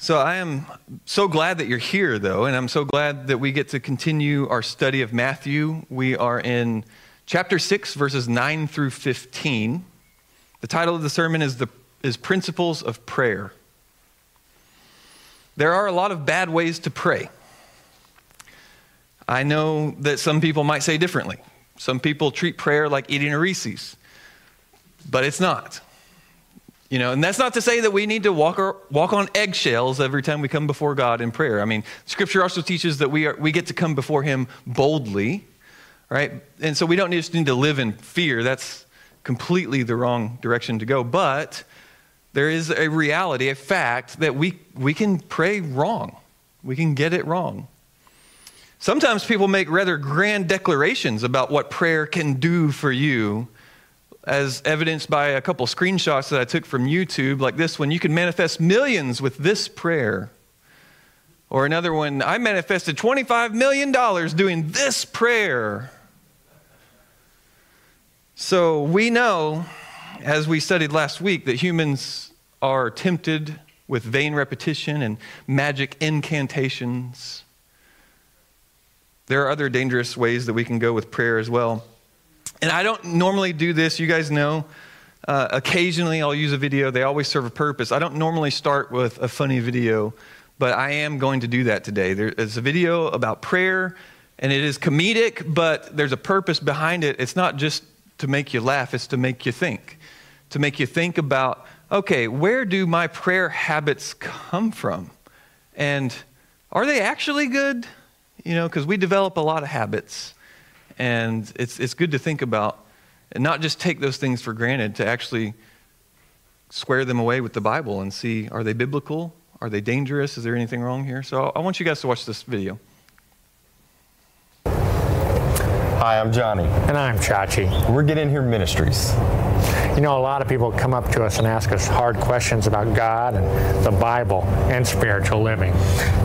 So I am so glad that you're here, though, and I'm so glad that we get to continue our study of Matthew. We are in chapter 6, verses 9 through 15. The title of the sermon is, the, is Principles of Prayer. There are a lot of bad ways to pray. I know that some people might say differently. Some people treat prayer like eating a Reese's, but it's not. You know, and that's not to say that we need to walk, or, walk on eggshells every time we come before God in prayer. I mean, Scripture also teaches that we, are, we get to come before Him boldly, right? And so we don't just need to live in fear. That's completely the wrong direction to go. But there is a reality, a fact, that we, we can pray wrong. We can get it wrong. Sometimes people make rather grand declarations about what prayer can do for you as evidenced by a couple screenshots that I took from YouTube, like this one. You can manifest millions with this prayer. Or another one, I manifested $25 million doing this prayer. So we know, as we studied last week, that humans are tempted with vain repetition and magic incantations. There are other dangerous ways that we can go with prayer as well. And I don't normally do this, you guys know. Uh, occasionally I'll use a video, they always serve a purpose. I don't normally start with a funny video, but I am going to do that today. There is a video about prayer, and it is comedic, but there's a purpose behind it. It's not just to make you laugh, it's to make you think. To make you think about, okay, where do my prayer habits come from? And are they actually good? You know, because we develop a lot of habits. And it's, it's good to think about and not just take those things for granted, to actually square them away with the Bible and see are they biblical? Are they dangerous? Is there anything wrong here? So I want you guys to watch this video. Hi, I'm Johnny. And I'm Chachi. We're Get In Here Ministries. You know, a lot of people come up to us and ask us hard questions about God and the Bible and spiritual living.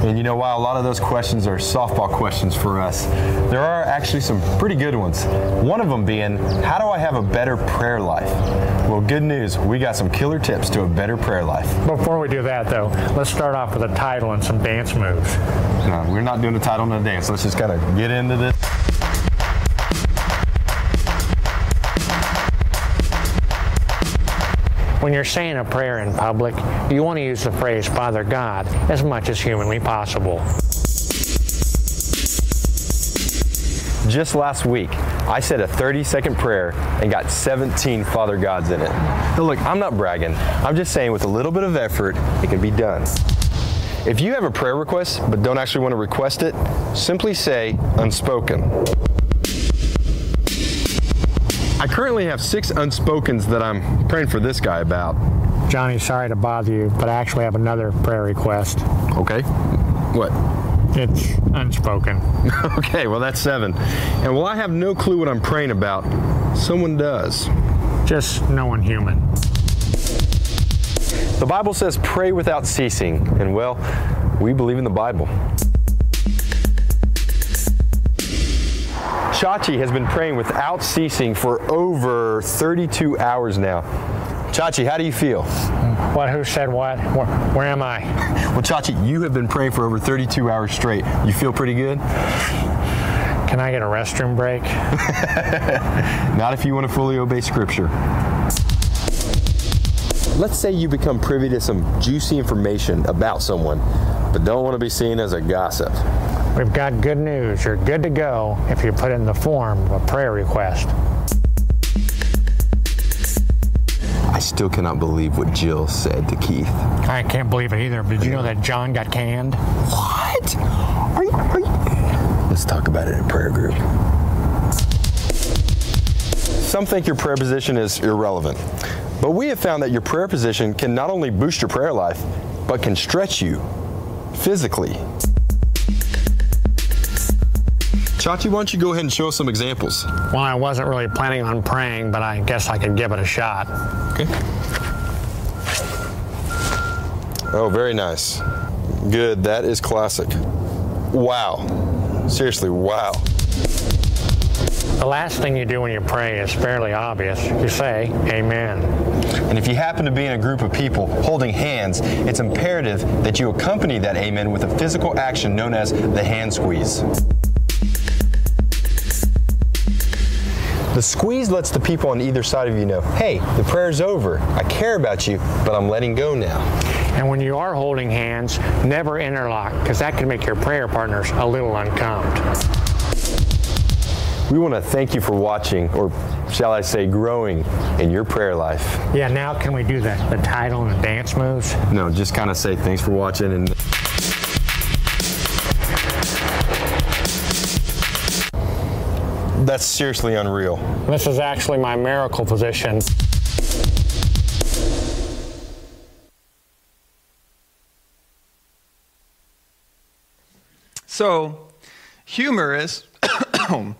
And you know, while a lot of those questions are softball questions for us, there are actually some pretty good ones. One of them being, how do I have a better prayer life? Well, good news, we got some killer tips to a better prayer life. Before we do that, though, let's start off with a title and some dance moves. No, we're not doing a title and a dance. Let's just kind of get into this. When you're saying a prayer in public, you want to use the phrase Father God as much as humanly possible. Just last week, I said a 30 second prayer and got 17 Father Gods in it. Now look, I'm not bragging. I'm just saying with a little bit of effort, it can be done. If you have a prayer request but don't actually want to request it, simply say unspoken. I currently have six unspokens that I'm praying for this guy about. Johnny, sorry to bother you, but I actually have another prayer request. Okay. What? It's unspoken. okay, well, that's seven. And while I have no clue what I'm praying about, someone does. Just no one human. The Bible says pray without ceasing, and well, we believe in the Bible. Chachi has been praying without ceasing for over 32 hours now. Chachi, how do you feel? What? Who said what? Where, where, am I? Well, Chachi, you have been praying for over 32 hours straight. You feel pretty good? Can I get a restroom break? Not if you want to fully obey Scripture. Let's say you become privy to some juicy information about someone, but don't want to be seen as a gossip. We've got good news. You're good to go if you put it in the form of a prayer request. I still cannot believe what Jill said to Keith. I can't believe it either. Did you know that John got canned? What? Are you, are you? Let's talk about it in prayer group. Some think your prayer position is irrelevant, but we have found that your prayer position can not only boost your prayer life, but can stretch you physically. Chachi, why don't you go ahead and show us some examples? Well, I wasn't really planning on praying, but I guess I could give it a shot. Okay. Oh, very nice. Good. That is classic. Wow. Seriously, wow. The last thing you do when you pray is fairly obvious. You say, Amen. And if you happen to be in a group of people holding hands, it's imperative that you accompany that amen with a physical action known as the hand squeeze. The squeeze lets the people on either side of you know, hey, the prayer's over. I care about you, but I'm letting go now. And when you are holding hands, never interlock, because that can make your prayer partners a little uncomfortable. We want to thank you for watching, or shall I say, growing in your prayer life. Yeah, now can we do the, the title and the dance moves? No, just kind of say thanks for watching and. That's seriously unreal. This is actually my miracle position. So, humor is, of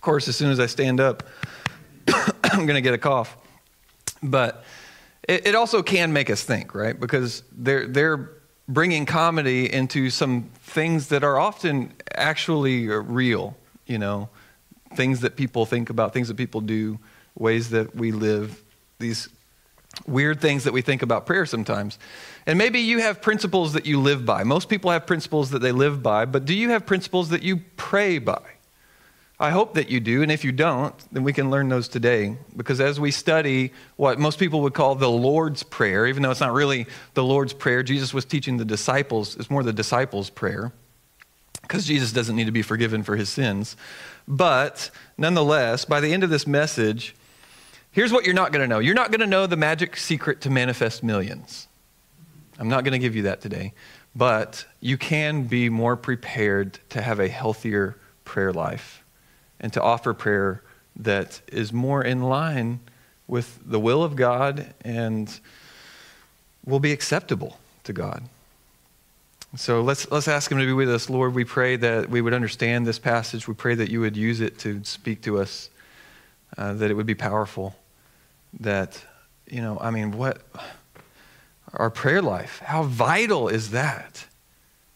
course, as soon as I stand up, I'm going to get a cough. But it, it, also can make us think, right? Because they're, they're bringing comedy into some things that are often actually real, you know, things that people think about, things that people do, ways that we live, these weird things that we think about prayer sometimes. And maybe you have principles that you live by. Most people have principles that they live by, but do you have principles that you pray by? I hope that you do, and if you don't, then we can learn those today. Because as we study what most people would call the Lord's Prayer, even though it's not really the Lord's Prayer, Jesus was teaching the disciples, it's more the disciples' prayer, because Jesus doesn't need to be forgiven for his sins. But nonetheless, by the end of this message, here's what you're not going to know you're not going to know the magic secret to manifest millions. I'm not going to give you that today, but you can be more prepared to have a healthier prayer life and to offer prayer that is more in line with the will of God and will be acceptable to God. So let's, let's ask Him to be with us. Lord, we pray that we would understand this passage. We pray that you would use it to speak to us, uh, that it would be powerful. That, you know, I mean, what, our prayer life, how vital is that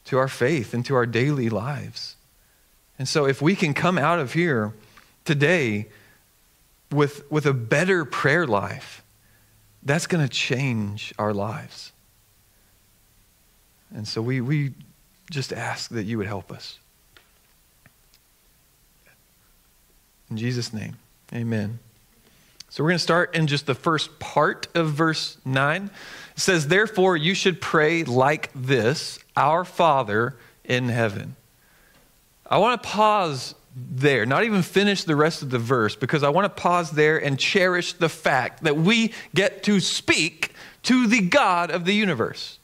to our faith and to our daily lives? And so, if we can come out of here today with, with a better prayer life, that's going to change our lives. And so, we, we just ask that you would help us. In Jesus' name, amen. So, we're going to start in just the first part of verse 9. It says, Therefore, you should pray like this Our Father in heaven. I want to pause there, not even finish the rest of the verse, because I want to pause there and cherish the fact that we get to speak to the God of the universe.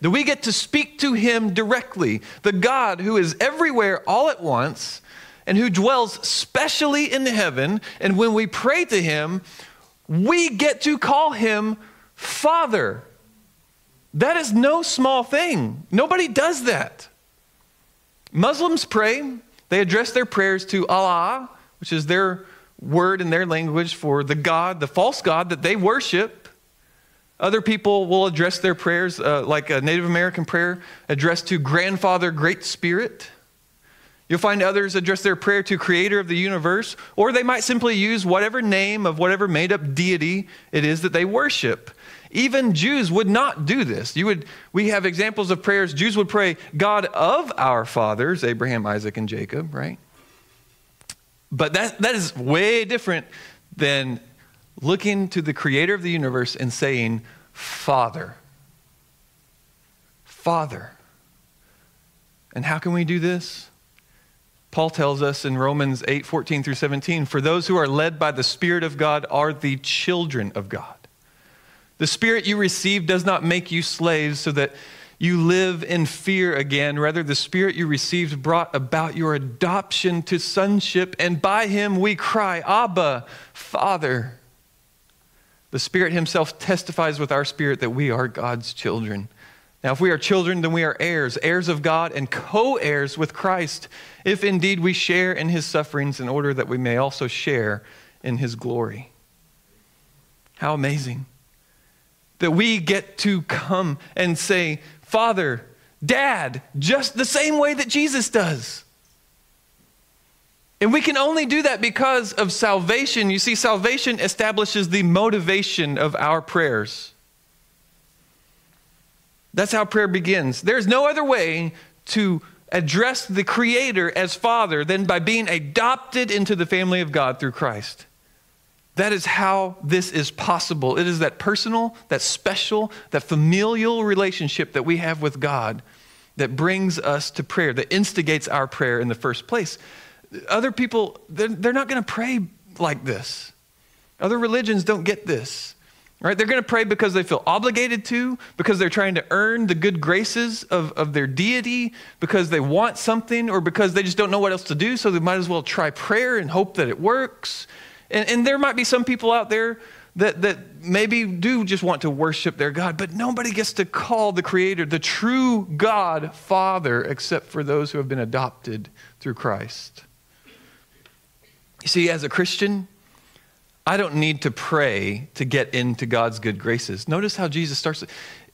That we get to speak to him directly, the God who is everywhere all at once and who dwells specially in heaven. And when we pray to him, we get to call him Father. That is no small thing. Nobody does that. Muslims pray, they address their prayers to Allah, which is their word in their language for the God, the false God that they worship. Other people will address their prayers, uh, like a Native American prayer, addressed to Grandfather Great Spirit. You'll find others address their prayer to Creator of the universe, or they might simply use whatever name of whatever made up deity it is that they worship. Even Jews would not do this. You would, we have examples of prayers. Jews would pray, God of our fathers, Abraham, Isaac, and Jacob, right? But that, that is way different than looking to the creator of the universe and saying, Father. Father. And how can we do this? Paul tells us in Romans 8 14 through 17, for those who are led by the Spirit of God are the children of God. The Spirit you received does not make you slaves so that you live in fear again. Rather, the Spirit you received brought about your adoption to sonship, and by Him we cry, Abba, Father. The Spirit Himself testifies with our spirit that we are God's children. Now, if we are children, then we are heirs, heirs of God, and co heirs with Christ, if indeed we share in His sufferings, in order that we may also share in His glory. How amazing! that we get to come and say, Father, Dad, just the same way that Jesus does. And we can only do that because of salvation. You see, salvation establishes the motivation of our prayers. That's how prayer begins. There's no other way to address the Creator as Father than by being adopted into the family of God through Christ. That is how this is possible. It is that personal, that special, that familial relationship that we have with God that brings us to prayer, that instigates our prayer in the first place. Other people, they're, they're not going to pray like this. Other religions don't get this. Right? They're going to pray because they feel obligated to, because they're trying to earn the good graces of, of their deity, because they want something, or because they just don't know what else to do, so they might as well try prayer and hope that it works. And, and there might be some people out there that, that maybe do just want to worship their God, but nobody gets to call the Creator, the true God, Father, except for those who have been adopted through Christ. You see, as a Christian, I don't need to pray to get into God's good graces. Notice how Jesus starts.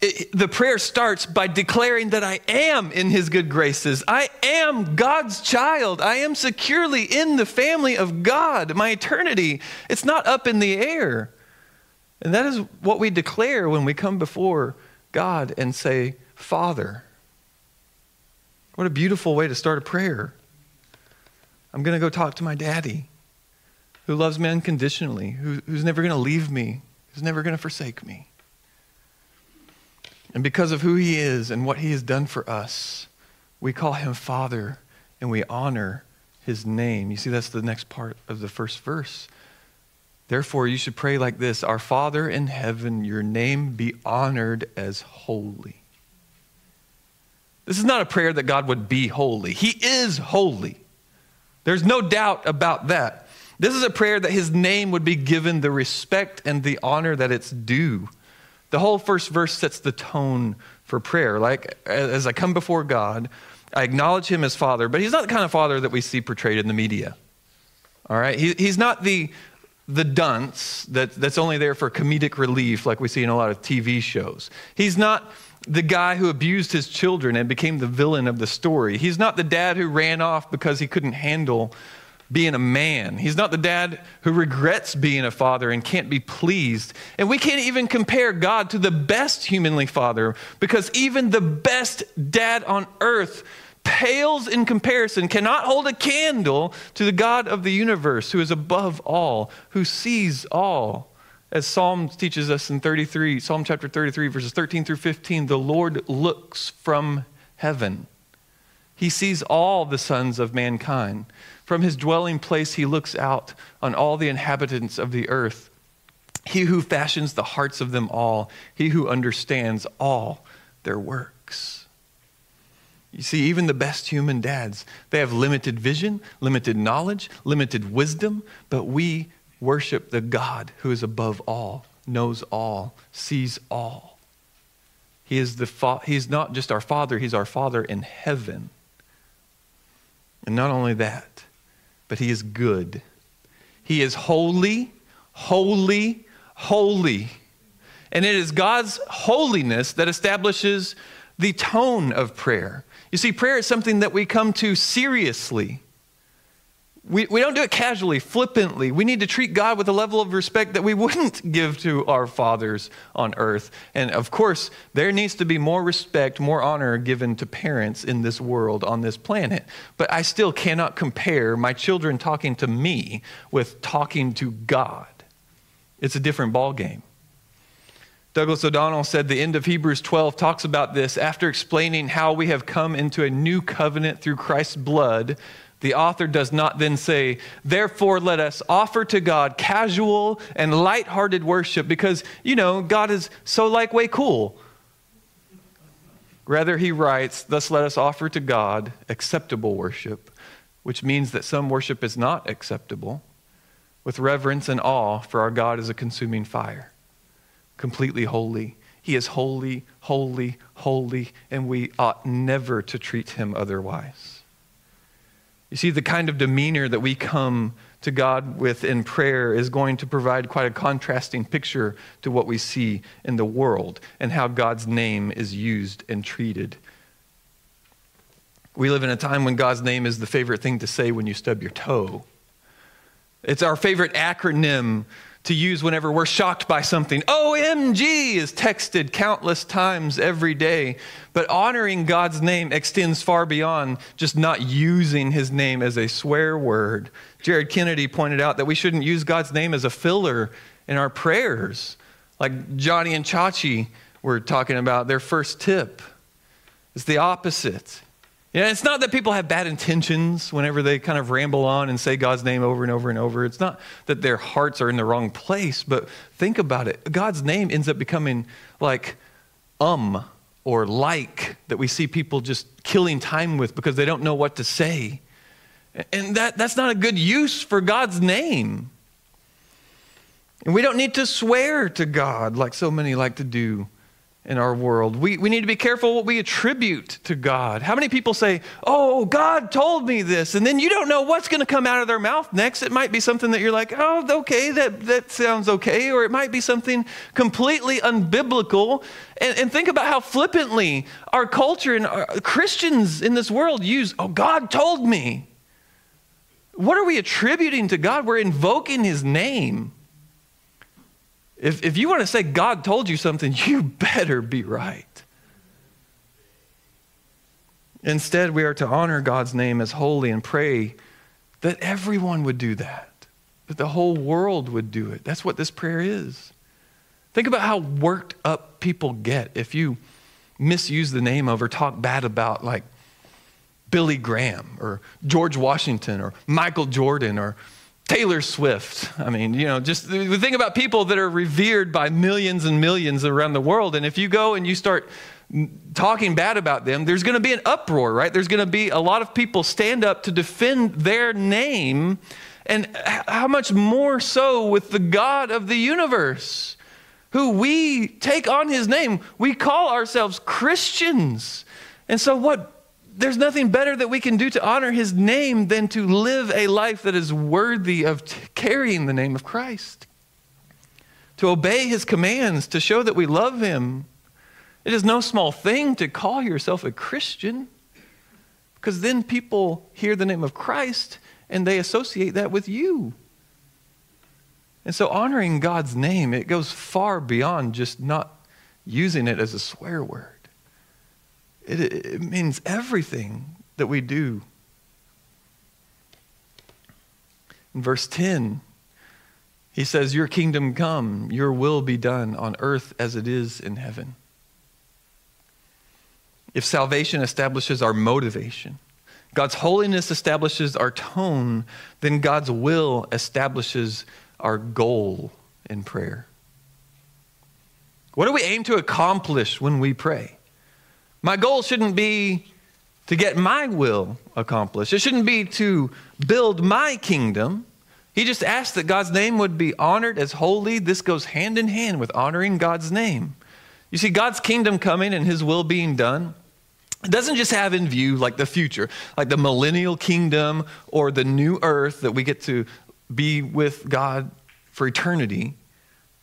It, the prayer starts by declaring that I am in his good graces. I am God's child. I am securely in the family of God. My eternity, it's not up in the air. And that is what we declare when we come before God and say, Father. What a beautiful way to start a prayer. I'm going to go talk to my daddy who loves me unconditionally, who, who's never going to leave me, who's never going to forsake me. And because of who he is and what he has done for us, we call him Father and we honor his name. You see, that's the next part of the first verse. Therefore, you should pray like this Our Father in heaven, your name be honored as holy. This is not a prayer that God would be holy. He is holy. There's no doubt about that. This is a prayer that his name would be given the respect and the honor that it's due. The whole first verse sets the tone for prayer. Like, as I come before God, I acknowledge him as Father, but he's not the kind of Father that we see portrayed in the media. All right? He, he's not the, the dunce that, that's only there for comedic relief, like we see in a lot of TV shows. He's not the guy who abused his children and became the villain of the story. He's not the dad who ran off because he couldn't handle being a man. He's not the dad who regrets being a father and can't be pleased. And we can't even compare God to the best humanly father because even the best dad on earth pales in comparison, cannot hold a candle to the God of the universe who is above all, who sees all. As Psalm teaches us in 33, Psalm chapter 33, verses 13 through 15, the Lord looks from heaven. He sees all the sons of mankind. From his dwelling place, he looks out on all the inhabitants of the earth. He who fashions the hearts of them all, he who understands all their works. You see, even the best human dads, they have limited vision, limited knowledge, limited wisdom, but we worship the God who is above all, knows all, sees all. He is the fa- he's not just our father, he's our father in heaven. And not only that, but he is good. He is holy, holy, holy. And it is God's holiness that establishes the tone of prayer. You see, prayer is something that we come to seriously. We, we don't do it casually, flippantly. We need to treat God with a level of respect that we wouldn't give to our fathers on earth. And of course, there needs to be more respect, more honor given to parents in this world, on this planet. But I still cannot compare my children talking to me with talking to God. It's a different ballgame. Douglas O'Donnell said the end of Hebrews 12 talks about this after explaining how we have come into a new covenant through Christ's blood the author does not then say, therefore, let us offer to God casual and light-hearted worship because, you know, God is so like way cool. Rather, he writes, thus let us offer to God acceptable worship, which means that some worship is not acceptable, with reverence and awe, for our God is a consuming fire, completely holy. He is holy, holy, holy, and we ought never to treat him otherwise. You see, the kind of demeanor that we come to God with in prayer is going to provide quite a contrasting picture to what we see in the world and how God's name is used and treated. We live in a time when God's name is the favorite thing to say when you stub your toe. It's our favorite acronym to use whenever we're shocked by something. OMG is texted countless times every day. But honoring God's name extends far beyond just not using his name as a swear word. Jared Kennedy pointed out that we shouldn't use God's name as a filler in our prayers. Like Johnny and Chachi were talking about, their first tip. It's the opposite. Yeah, it's not that people have bad intentions whenever they kind of ramble on and say God's name over and over and over. It's not that their hearts are in the wrong place, but think about it. God's name ends up becoming like um or like that we see people just killing time with because they don't know what to say. And that, that's not a good use for God's name. And we don't need to swear to God like so many like to do in our world. We, we need to be careful what we attribute to God. How many people say, Oh, God told me this, and then you don't know what's going to come out of their mouth next? It might be something that you're like, Oh, okay, that, that sounds okay, or it might be something completely unbiblical. And, and think about how flippantly our culture and our, Christians in this world use, Oh, God told me. What are we attributing to God? We're invoking His name. If, if you want to say God told you something, you better be right. Instead, we are to honor God's name as holy and pray that everyone would do that, that the whole world would do it. That's what this prayer is. Think about how worked up people get if you misuse the name of or talk bad about, like Billy Graham or George Washington or Michael Jordan or Taylor Swift. I mean, you know, just the thing about people that are revered by millions and millions around the world. And if you go and you start talking bad about them, there's going to be an uproar, right? There's going to be a lot of people stand up to defend their name. And how much more so with the God of the universe, who we take on his name? We call ourselves Christians. And so, what there's nothing better that we can do to honor his name than to live a life that is worthy of t- carrying the name of Christ. To obey his commands, to show that we love him. It is no small thing to call yourself a Christian because then people hear the name of Christ and they associate that with you. And so honoring God's name, it goes far beyond just not using it as a swear word. It, it means everything that we do. In verse 10, he says, Your kingdom come, your will be done on earth as it is in heaven. If salvation establishes our motivation, God's holiness establishes our tone, then God's will establishes our goal in prayer. What do we aim to accomplish when we pray? My goal shouldn't be to get my will accomplished, it shouldn't be to build my kingdom. He just asked that God's name would be honored as holy. This goes hand in hand with honoring God's name. You see, God's kingdom coming and his will being done it doesn't just have in view like the future, like the millennial kingdom or the new earth that we get to be with God for eternity.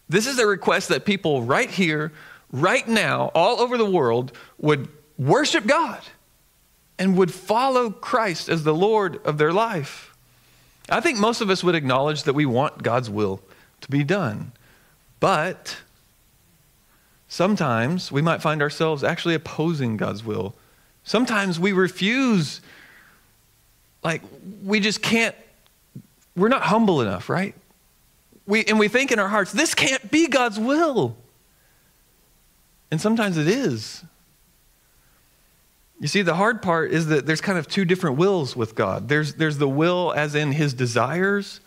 This is a request that people right here, right now, all over the world, would worship God and would follow Christ as the Lord of their life. I think most of us would acknowledge that we want God's will to be done. But sometimes we might find ourselves actually opposing God's will. Sometimes we refuse, like, we just can't, we're not humble enough, right? We, and we think in our hearts, this can't be God's will. And sometimes it is. You see, the hard part is that there's kind of two different wills with God. There's, there's the will, as in his desires,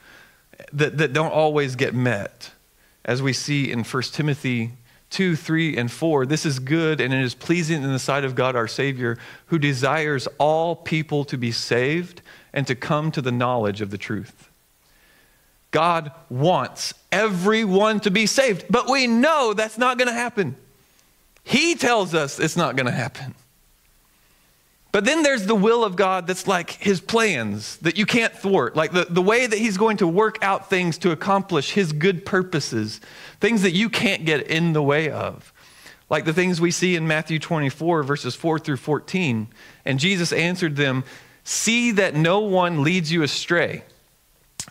that, that don't always get met. As we see in 1 Timothy 2, 3, and 4, this is good and it is pleasing in the sight of God our Savior, who desires all people to be saved and to come to the knowledge of the truth. God wants everyone to be saved, but we know that's not going to happen. He tells us it's not going to happen. But then there's the will of God that's like his plans that you can't thwart, like the, the way that he's going to work out things to accomplish his good purposes, things that you can't get in the way of. like the things we see in Matthew 24, verses 4 through 14. And Jesus answered them, See that no one leads you astray.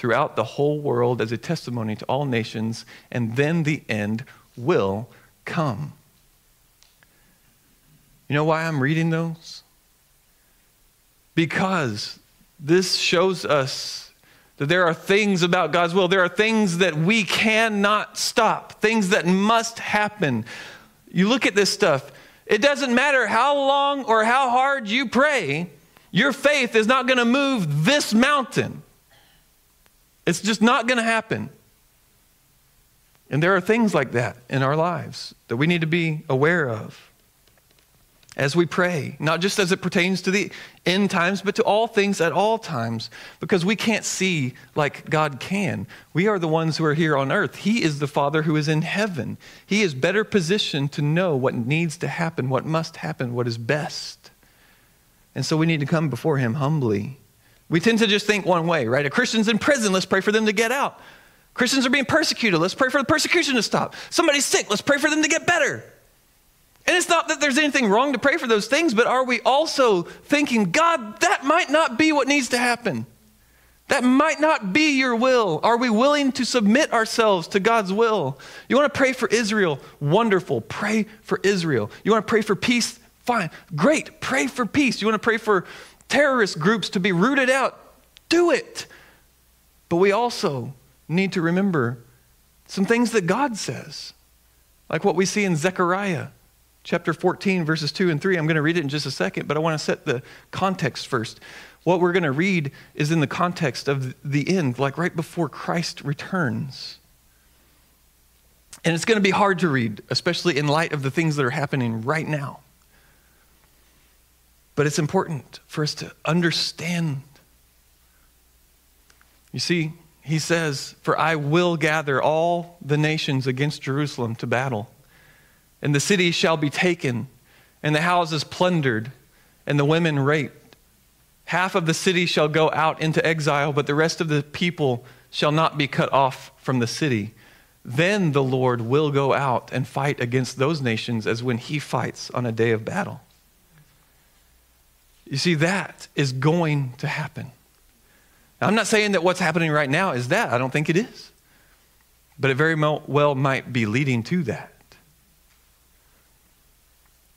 throughout the whole world as a testimony to all nations, and then the end will come. You know why I'm reading those? Because this shows us that there are things about God's will, there are things that we cannot stop, things that must happen. You look at this stuff, it doesn't matter how long or how hard you pray, your faith is not going to move this mountain. It's just not going to happen. And there are things like that in our lives that we need to be aware of as we pray, not just as it pertains to the end times, but to all things at all times, because we can't see like God can. We are the ones who are here on earth. He is the Father who is in heaven. He is better positioned to know what needs to happen, what must happen, what is best. And so we need to come before Him humbly we tend to just think one way, right? A Christian's in prison, let's pray for them to get out. Christians are being persecuted, let's pray for the persecution to stop. Somebody's sick, let's pray for them to get better. And it's not that there's anything wrong to pray for those things, but are we also thinking, God, that might not be what needs to happen? That might not be your will. Are we willing to submit ourselves to God's will? You want to pray for Israel? Wonderful. Pray for Israel. You want to pray for peace? Fine. Great. Pray for peace. You want to pray for terrorist groups to be rooted out. Do it. But we also need to remember some things that God says, like what we see in Zechariah chapter 14, verses 2 and 3. I'm going to read it in just a second, but I want to set the context first. What we're going to read is in the context of the end, like right before Christ returns. And it's going to be hard to read, especially in light of the things that are happening right now. But it's important for us to understand. You see, he says, For I will gather all the nations against Jerusalem to battle, and the city shall be taken, and the houses plundered, and the women raped. Half of the city shall go out into exile, but the rest of the people shall not be cut off from the city. Then the Lord will go out and fight against those nations as when he fights on a day of battle. You see, that is going to happen. Now, I'm not saying that what's happening right now is that. I don't think it is. But it very well might be leading to that.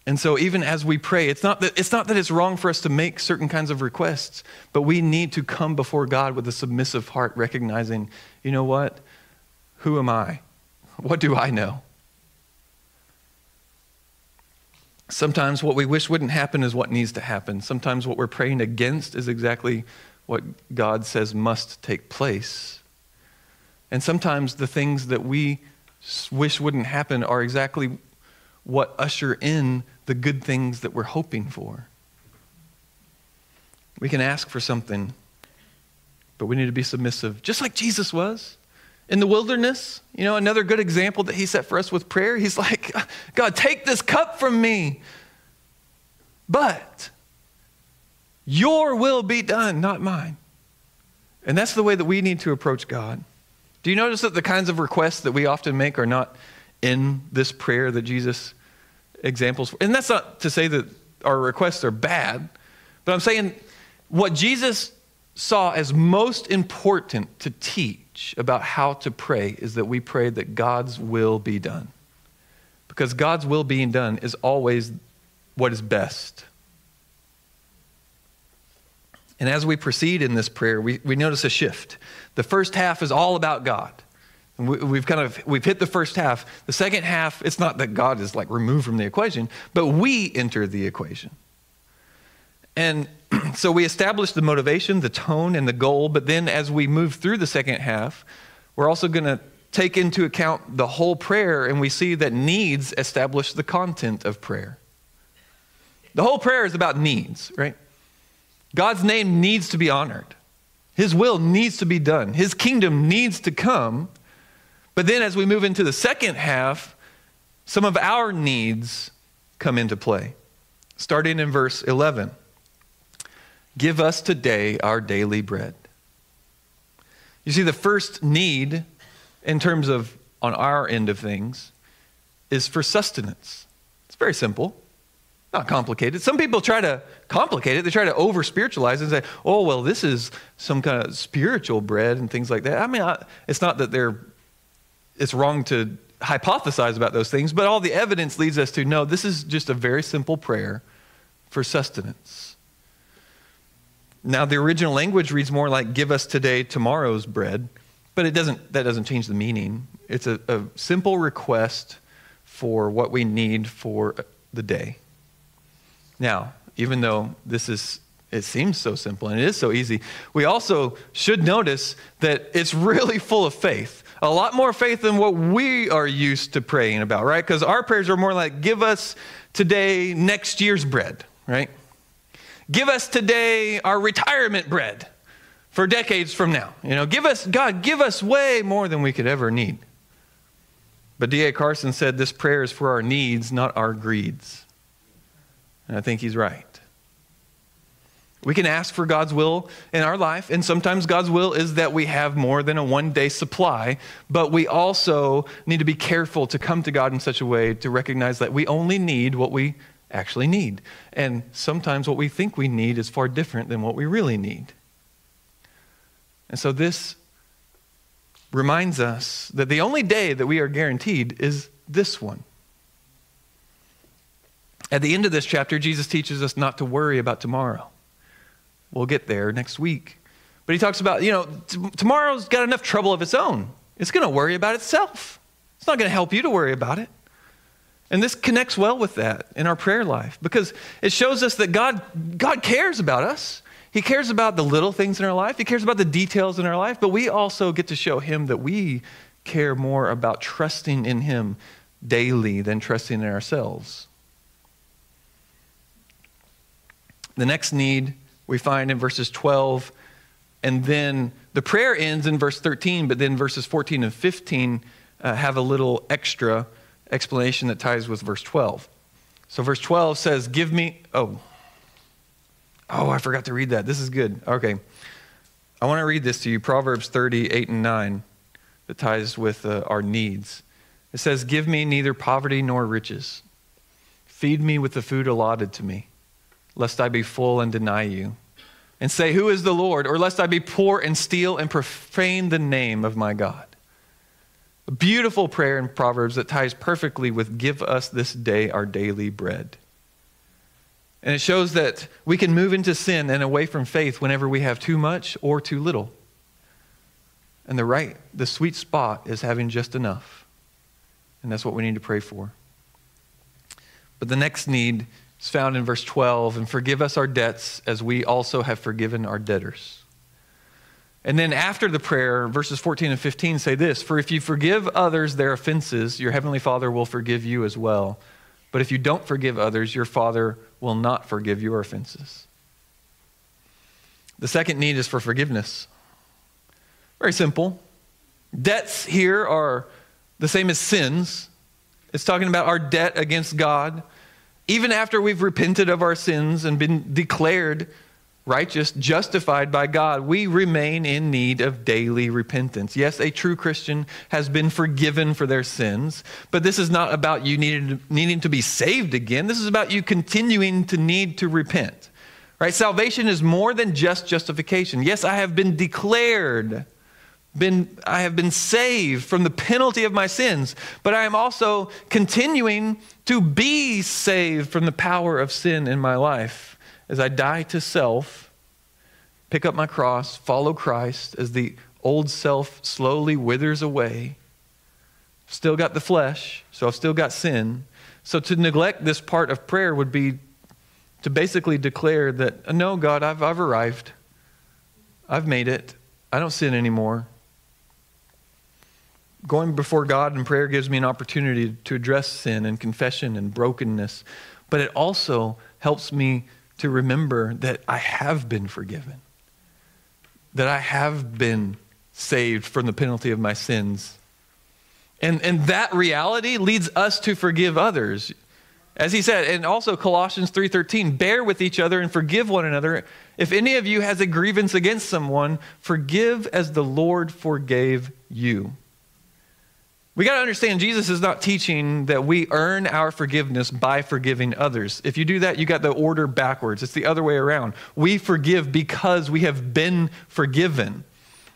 And so, even as we pray, it's not, that, it's not that it's wrong for us to make certain kinds of requests, but we need to come before God with a submissive heart, recognizing, you know what? Who am I? What do I know? Sometimes what we wish wouldn't happen is what needs to happen. Sometimes what we're praying against is exactly what God says must take place. And sometimes the things that we wish wouldn't happen are exactly what usher in the good things that we're hoping for. We can ask for something, but we need to be submissive, just like Jesus was in the wilderness. You know, another good example that he set for us with prayer. He's like, God, take this cup from me. But your will be done, not mine. And that's the way that we need to approach God. Do you notice that the kinds of requests that we often make are not in this prayer that Jesus examples? For? And that's not to say that our requests are bad, but I'm saying what Jesus saw as most important to teach about how to pray is that we pray that God's will be done. Because God's will being done is always what is best. And as we proceed in this prayer, we, we notice a shift. The first half is all about God. And we, have kind of we've hit the first half. The second half, it's not that God is like removed from the equation, but we enter the equation. And so we establish the motivation, the tone, and the goal. But then as we move through the second half, we're also going to take into account the whole prayer, and we see that needs establish the content of prayer. The whole prayer is about needs, right? God's name needs to be honored. His will needs to be done. His kingdom needs to come. But then as we move into the second half, some of our needs come into play. Starting in verse 11 Give us today our daily bread. You see, the first need in terms of on our end of things is for sustenance. It's very simple. Not complicated. Some people try to complicate it. They try to over spiritualize it and say, oh, well, this is some kind of spiritual bread and things like that. I mean, I, it's not that they're, it's wrong to hypothesize about those things, but all the evidence leads us to know this is just a very simple prayer for sustenance. Now, the original language reads more like, give us today tomorrow's bread, but it doesn't, that doesn't change the meaning. It's a, a simple request for what we need for the day. Now, even though this is it seems so simple and it is so easy. We also should notice that it's really full of faith. A lot more faith than what we are used to praying about, right? Because our prayers are more like, give us today next year's bread, right? Give us today our retirement bread for decades from now. You know, give us, God, give us way more than we could ever need. But D.A. Carson said this prayer is for our needs, not our greeds. And I think he's right. We can ask for God's will in our life, and sometimes God's will is that we have more than a one day supply, but we also need to be careful to come to God in such a way to recognize that we only need what we actually need. And sometimes what we think we need is far different than what we really need. And so this reminds us that the only day that we are guaranteed is this one. At the end of this chapter, Jesus teaches us not to worry about tomorrow. We'll get there next week. But he talks about, you know, t- tomorrow's got enough trouble of its own. It's going to worry about itself. It's not going to help you to worry about it. And this connects well with that in our prayer life because it shows us that God, God cares about us. He cares about the little things in our life, He cares about the details in our life, but we also get to show Him that we care more about trusting in Him daily than trusting in ourselves. The next need we find in verses 12, and then the prayer ends in verse 13, but then verses 14 and 15 uh, have a little extra explanation that ties with verse 12. So verse 12 says, Give me, oh, oh, I forgot to read that. This is good. Okay. I want to read this to you Proverbs 30, 8 and 9, that ties with uh, our needs. It says, Give me neither poverty nor riches. Feed me with the food allotted to me lest I be full and deny you, and say, Who is the Lord? Or lest I be poor and steal and profane the name of my God. A beautiful prayer in Proverbs that ties perfectly with Give us this day our daily bread. And it shows that we can move into sin and away from faith whenever we have too much or too little. And the right, the sweet spot is having just enough. And that's what we need to pray for. But the next need is found in verse 12 and forgive us our debts as we also have forgiven our debtors. And then after the prayer, verses 14 and 15 say this For if you forgive others their offenses, your heavenly Father will forgive you as well. But if you don't forgive others, your Father will not forgive your offenses. The second need is for forgiveness. Very simple. Debts here are the same as sins. It's talking about our debt against God. Even after we've repented of our sins and been declared righteous, justified by God, we remain in need of daily repentance. Yes, a true Christian has been forgiven for their sins, but this is not about you needing, needing to be saved again. This is about you continuing to need to repent. Right? Salvation is more than just justification. Yes, I have been declared been, I have been saved from the penalty of my sins, but I am also continuing to be saved from the power of sin in my life as I die to self pick up my cross, follow Christ as the old self slowly withers away. Still got the flesh, so I've still got sin. So to neglect this part of prayer would be to basically declare that, uh, no, God, I've, I've arrived. I've made it. I don't sin anymore. Going before God in prayer gives me an opportunity to address sin and confession and brokenness, but it also helps me to remember that I have been forgiven, that I have been saved from the penalty of my sins. And, and that reality leads us to forgive others. As he said, and also Colossians 3:13, bear with each other and forgive one another. If any of you has a grievance against someone, forgive as the Lord forgave you. We got to understand Jesus is not teaching that we earn our forgiveness by forgiving others. If you do that, you got the order backwards. It's the other way around. We forgive because we have been forgiven.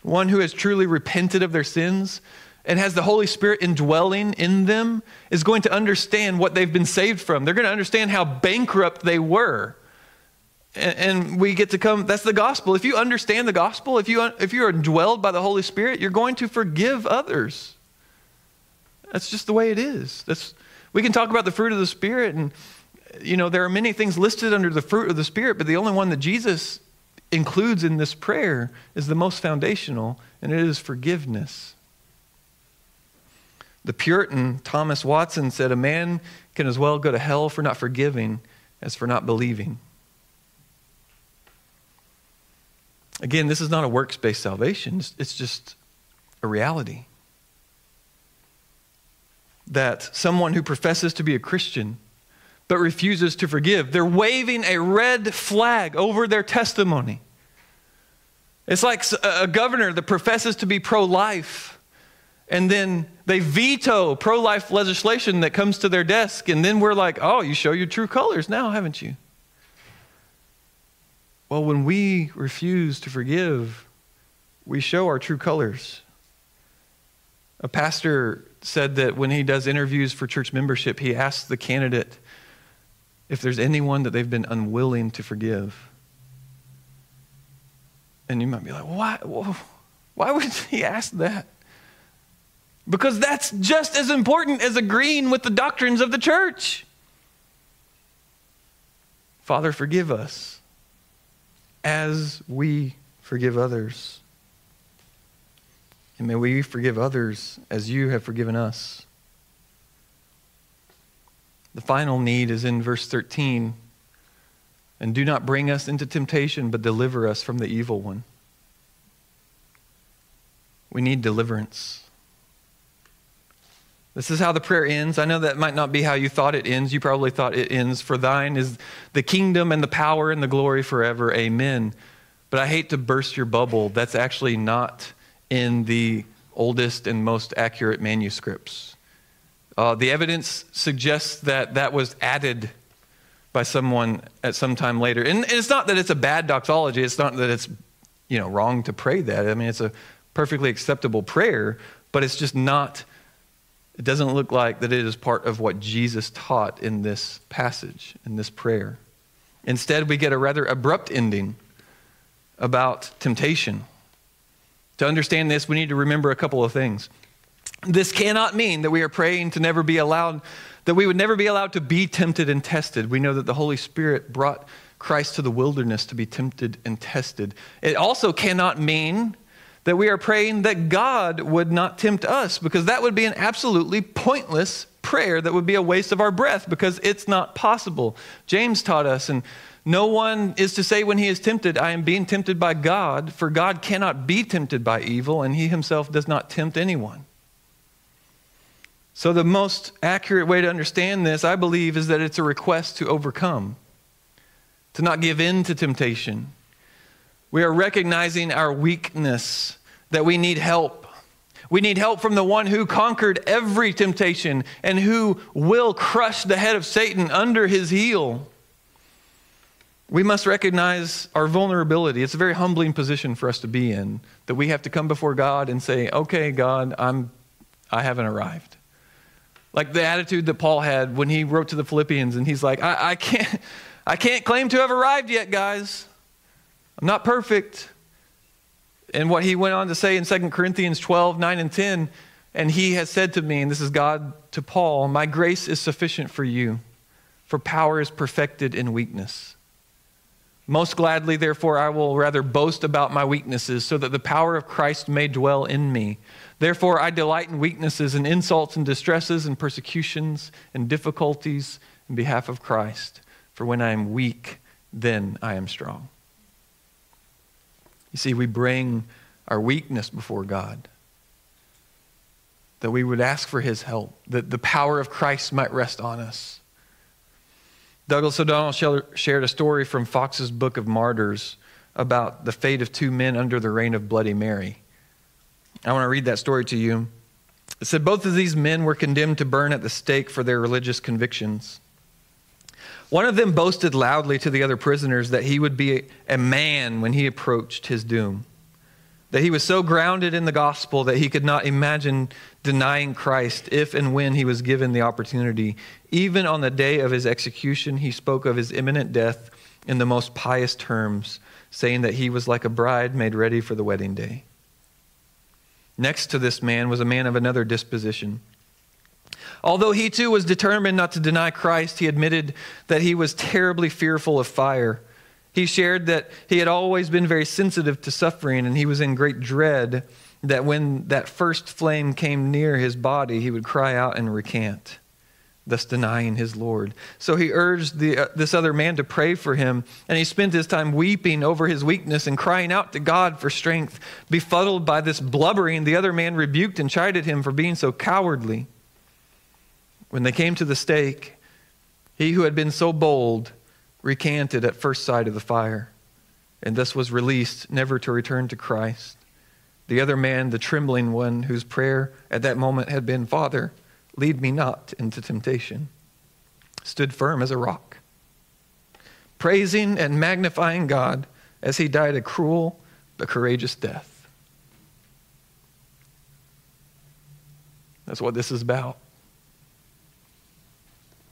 One who has truly repented of their sins and has the Holy Spirit indwelling in them is going to understand what they've been saved from. They're going to understand how bankrupt they were. And, we get to come, that's the gospel. If you understand the gospel, if you, if you are indwelled by the Holy Spirit, you're going to forgive others. That's just the way it is. That's, we can talk about the fruit of the Spirit, and you know there are many things listed under the fruit of the Spirit, but the only one that Jesus includes in this prayer is the most foundational, and it is forgiveness. The Puritan Thomas Watson said, A man can as well go to hell for not forgiving as for not believing. Again, this is not a works based salvation, it's just a reality that someone who professes to be a Christian but refuses to forgive, they're waving a red flag over their testimony. It's like a governor that professes to be pro life, and then they veto pro life legislation that comes to their desk, and then we're like, oh, you show your true colors now, haven't you? Well, when we refuse to forgive, we show our true colors. A pastor said that when he does interviews for church membership, he asks the candidate if there's anyone that they've been unwilling to forgive. And you might be like, why, why would he ask that? Because that's just as important as agreeing with the doctrines of the church. Father, forgive us as we forgive others. And may we forgive others as you have forgiven us. The final need is in verse 13. And do not bring us into temptation, but deliver us from the evil one. We need deliverance. This is how the prayer ends. I know that might not be how you thought it ends. You probably thought it ends, For thine is the kingdom and the power and the glory forever. Amen. But I hate to burst your bubble. That's actually not in the oldest and most accurate manuscripts. Uh, the evidence suggests that that was added by someone at some time later. And it's not that it's a bad doxology, it's not that it's you know, wrong to pray that. I mean, it's a perfectly acceptable prayer, but it's just not, it doesn't look like that it is part of what Jesus taught in this passage, in this prayer. Instead, we get a rather abrupt ending about temptation. To understand this, we need to remember a couple of things. This cannot mean that we are praying to never be allowed, that we would never be allowed to be tempted and tested. We know that the Holy Spirit brought Christ to the wilderness to be tempted and tested. It also cannot mean that we are praying that God would not tempt us, because that would be an absolutely pointless prayer that would be a waste of our breath because it's not possible. James taught us, and no one is to say when he is tempted, I am being tempted by God, for God cannot be tempted by evil, and he himself does not tempt anyone. So, the most accurate way to understand this, I believe, is that it's a request to overcome, to not give in to temptation. We are recognizing our weakness, that we need help. We need help from the one who conquered every temptation and who will crush the head of Satan under his heel. We must recognize our vulnerability. It's a very humbling position for us to be in, that we have to come before God and say, okay, God, I'm, I haven't arrived. Like the attitude that Paul had when he wrote to the Philippians, and he's like, I, I, can't, I can't claim to have arrived yet, guys. I'm not perfect. And what he went on to say in 2 Corinthians 12, 9, and 10, and he has said to me, and this is God to Paul, My grace is sufficient for you, for power is perfected in weakness. Most gladly, therefore, I will rather boast about my weaknesses, so that the power of Christ may dwell in me. Therefore, I delight in weaknesses and insults and distresses and persecutions and difficulties in behalf of Christ. For when I am weak, then I am strong. You see, we bring our weakness before God, that we would ask for his help, that the power of Christ might rest on us. Douglas O'Donnell shared a story from Fox's Book of Martyrs about the fate of two men under the reign of Bloody Mary. I want to read that story to you. It said both of these men were condemned to burn at the stake for their religious convictions. One of them boasted loudly to the other prisoners that he would be a man when he approached his doom, that he was so grounded in the gospel that he could not imagine denying Christ if and when he was given the opportunity. Even on the day of his execution, he spoke of his imminent death in the most pious terms, saying that he was like a bride made ready for the wedding day. Next to this man was a man of another disposition. Although he too was determined not to deny Christ, he admitted that he was terribly fearful of fire. He shared that he had always been very sensitive to suffering, and he was in great dread that when that first flame came near his body, he would cry out and recant, thus denying his Lord. So he urged the, uh, this other man to pray for him, and he spent his time weeping over his weakness and crying out to God for strength. Befuddled by this blubbering, the other man rebuked and chided him for being so cowardly. When they came to the stake, he who had been so bold recanted at first sight of the fire, and thus was released, never to return to Christ. The other man, the trembling one, whose prayer at that moment had been, Father, lead me not into temptation, stood firm as a rock, praising and magnifying God as he died a cruel but courageous death. That's what this is about.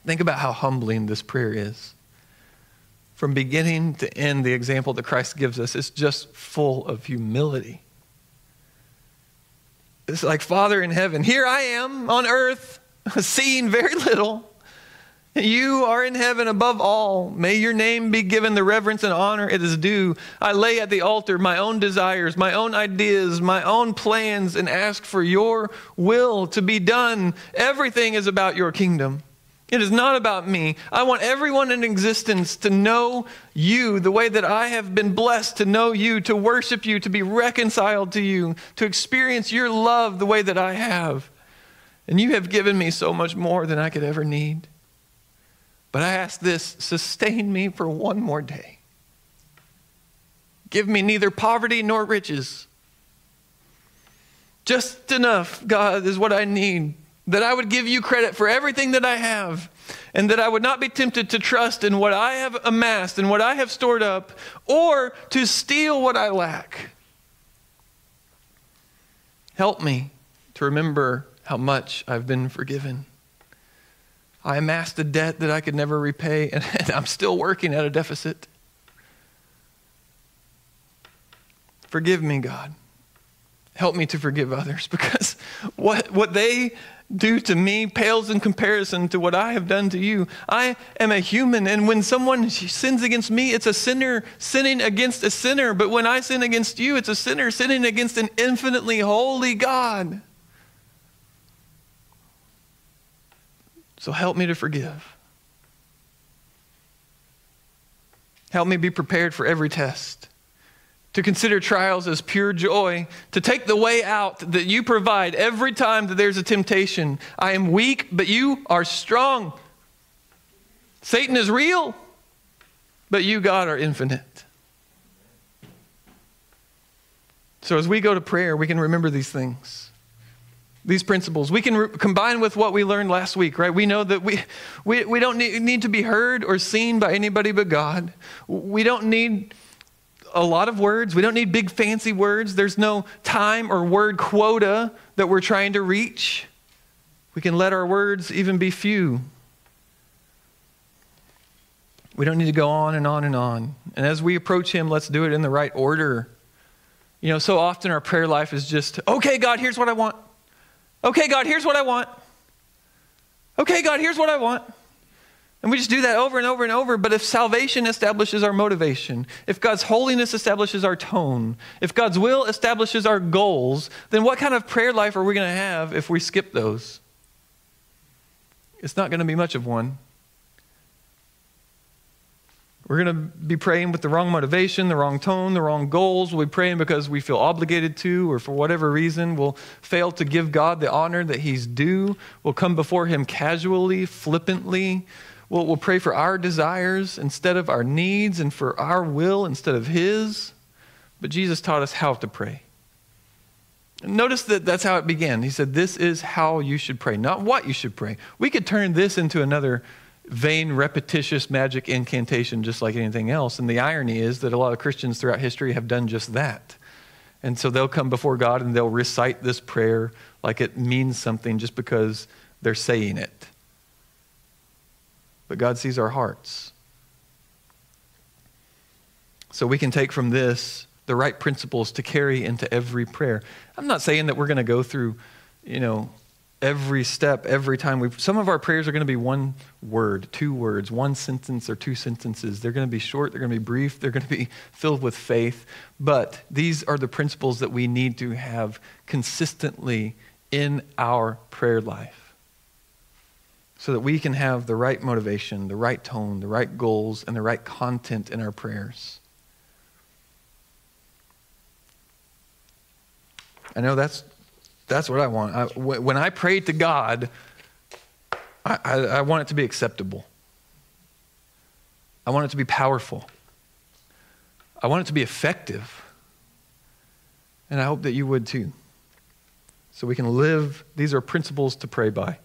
Think about how humbling this prayer is. From beginning to end, the example that Christ gives us is just full of humility. It's like, Father in heaven, here I am on earth, seeing very little. You are in heaven above all. May your name be given the reverence and honor it is due. I lay at the altar my own desires, my own ideas, my own plans, and ask for your will to be done. Everything is about your kingdom. It is not about me. I want everyone in existence to know you the way that I have been blessed to know you, to worship you, to be reconciled to you, to experience your love the way that I have. And you have given me so much more than I could ever need. But I ask this sustain me for one more day. Give me neither poverty nor riches. Just enough, God, is what I need that I would give you credit for everything that I have, and that I would not be tempted to trust in what I have amassed and what I have stored up, or to steal what I lack. Help me to remember how much I've been forgiven. I amassed a debt that I could never repay, and I'm still working at a deficit. Forgive me, God. Help me to forgive others because what, what they do to me pales in comparison to what I have done to you. I am a human, and when someone sins against me, it's a sinner sinning against a sinner. But when I sin against you, it's a sinner sinning against an infinitely holy God. So help me to forgive. Help me be prepared for every test to consider trials as pure joy, to take the way out that you provide every time that there's a temptation. I am weak, but you are strong. Satan is real, but you, God, are infinite. So as we go to prayer, we can remember these things. These principles. We can re- combine with what we learned last week, right? We know that we, we, we don't need, need to be heard or seen by anybody but God. We don't need a lot of words. We don't need big fancy words. There's no time or word quota that we're trying to reach. We can let our words even be few. We don't need to go on and on and on. And as we approach Him, let's do it in the right order. You know, so often our prayer life is just, okay, God, here's what I want. Okay, God, here's what I want. Okay, God, here's what I want. And we just do that over and over and over. But if salvation establishes our motivation, if God's holiness establishes our tone, if God's will establishes our goals, then what kind of prayer life are we going to have if we skip those? It's not going to be much of one. We're going to be praying with the wrong motivation, the wrong tone, the wrong goals. We'll be praying because we feel obligated to, or for whatever reason, we'll fail to give God the honor that He's due. We'll come before Him casually, flippantly. We'll, we'll pray for our desires instead of our needs and for our will instead of His. But Jesus taught us how to pray. Notice that that's how it began. He said, This is how you should pray, not what you should pray. We could turn this into another vain, repetitious magic incantation just like anything else. And the irony is that a lot of Christians throughout history have done just that. And so they'll come before God and they'll recite this prayer like it means something just because they're saying it. But God sees our hearts. So we can take from this the right principles to carry into every prayer. I'm not saying that we're going to go through, you know, every step, every time we some of our prayers are going to be one word, two words, one sentence or two sentences. They're going to be short, they're going to be brief, they're going to be filled with faith, but these are the principles that we need to have consistently in our prayer life. So that we can have the right motivation, the right tone, the right goals, and the right content in our prayers. I know that's that's what I want. I, when I pray to God, I, I, I want it to be acceptable. I want it to be powerful. I want it to be effective. And I hope that you would too. So we can live, these are principles to pray by.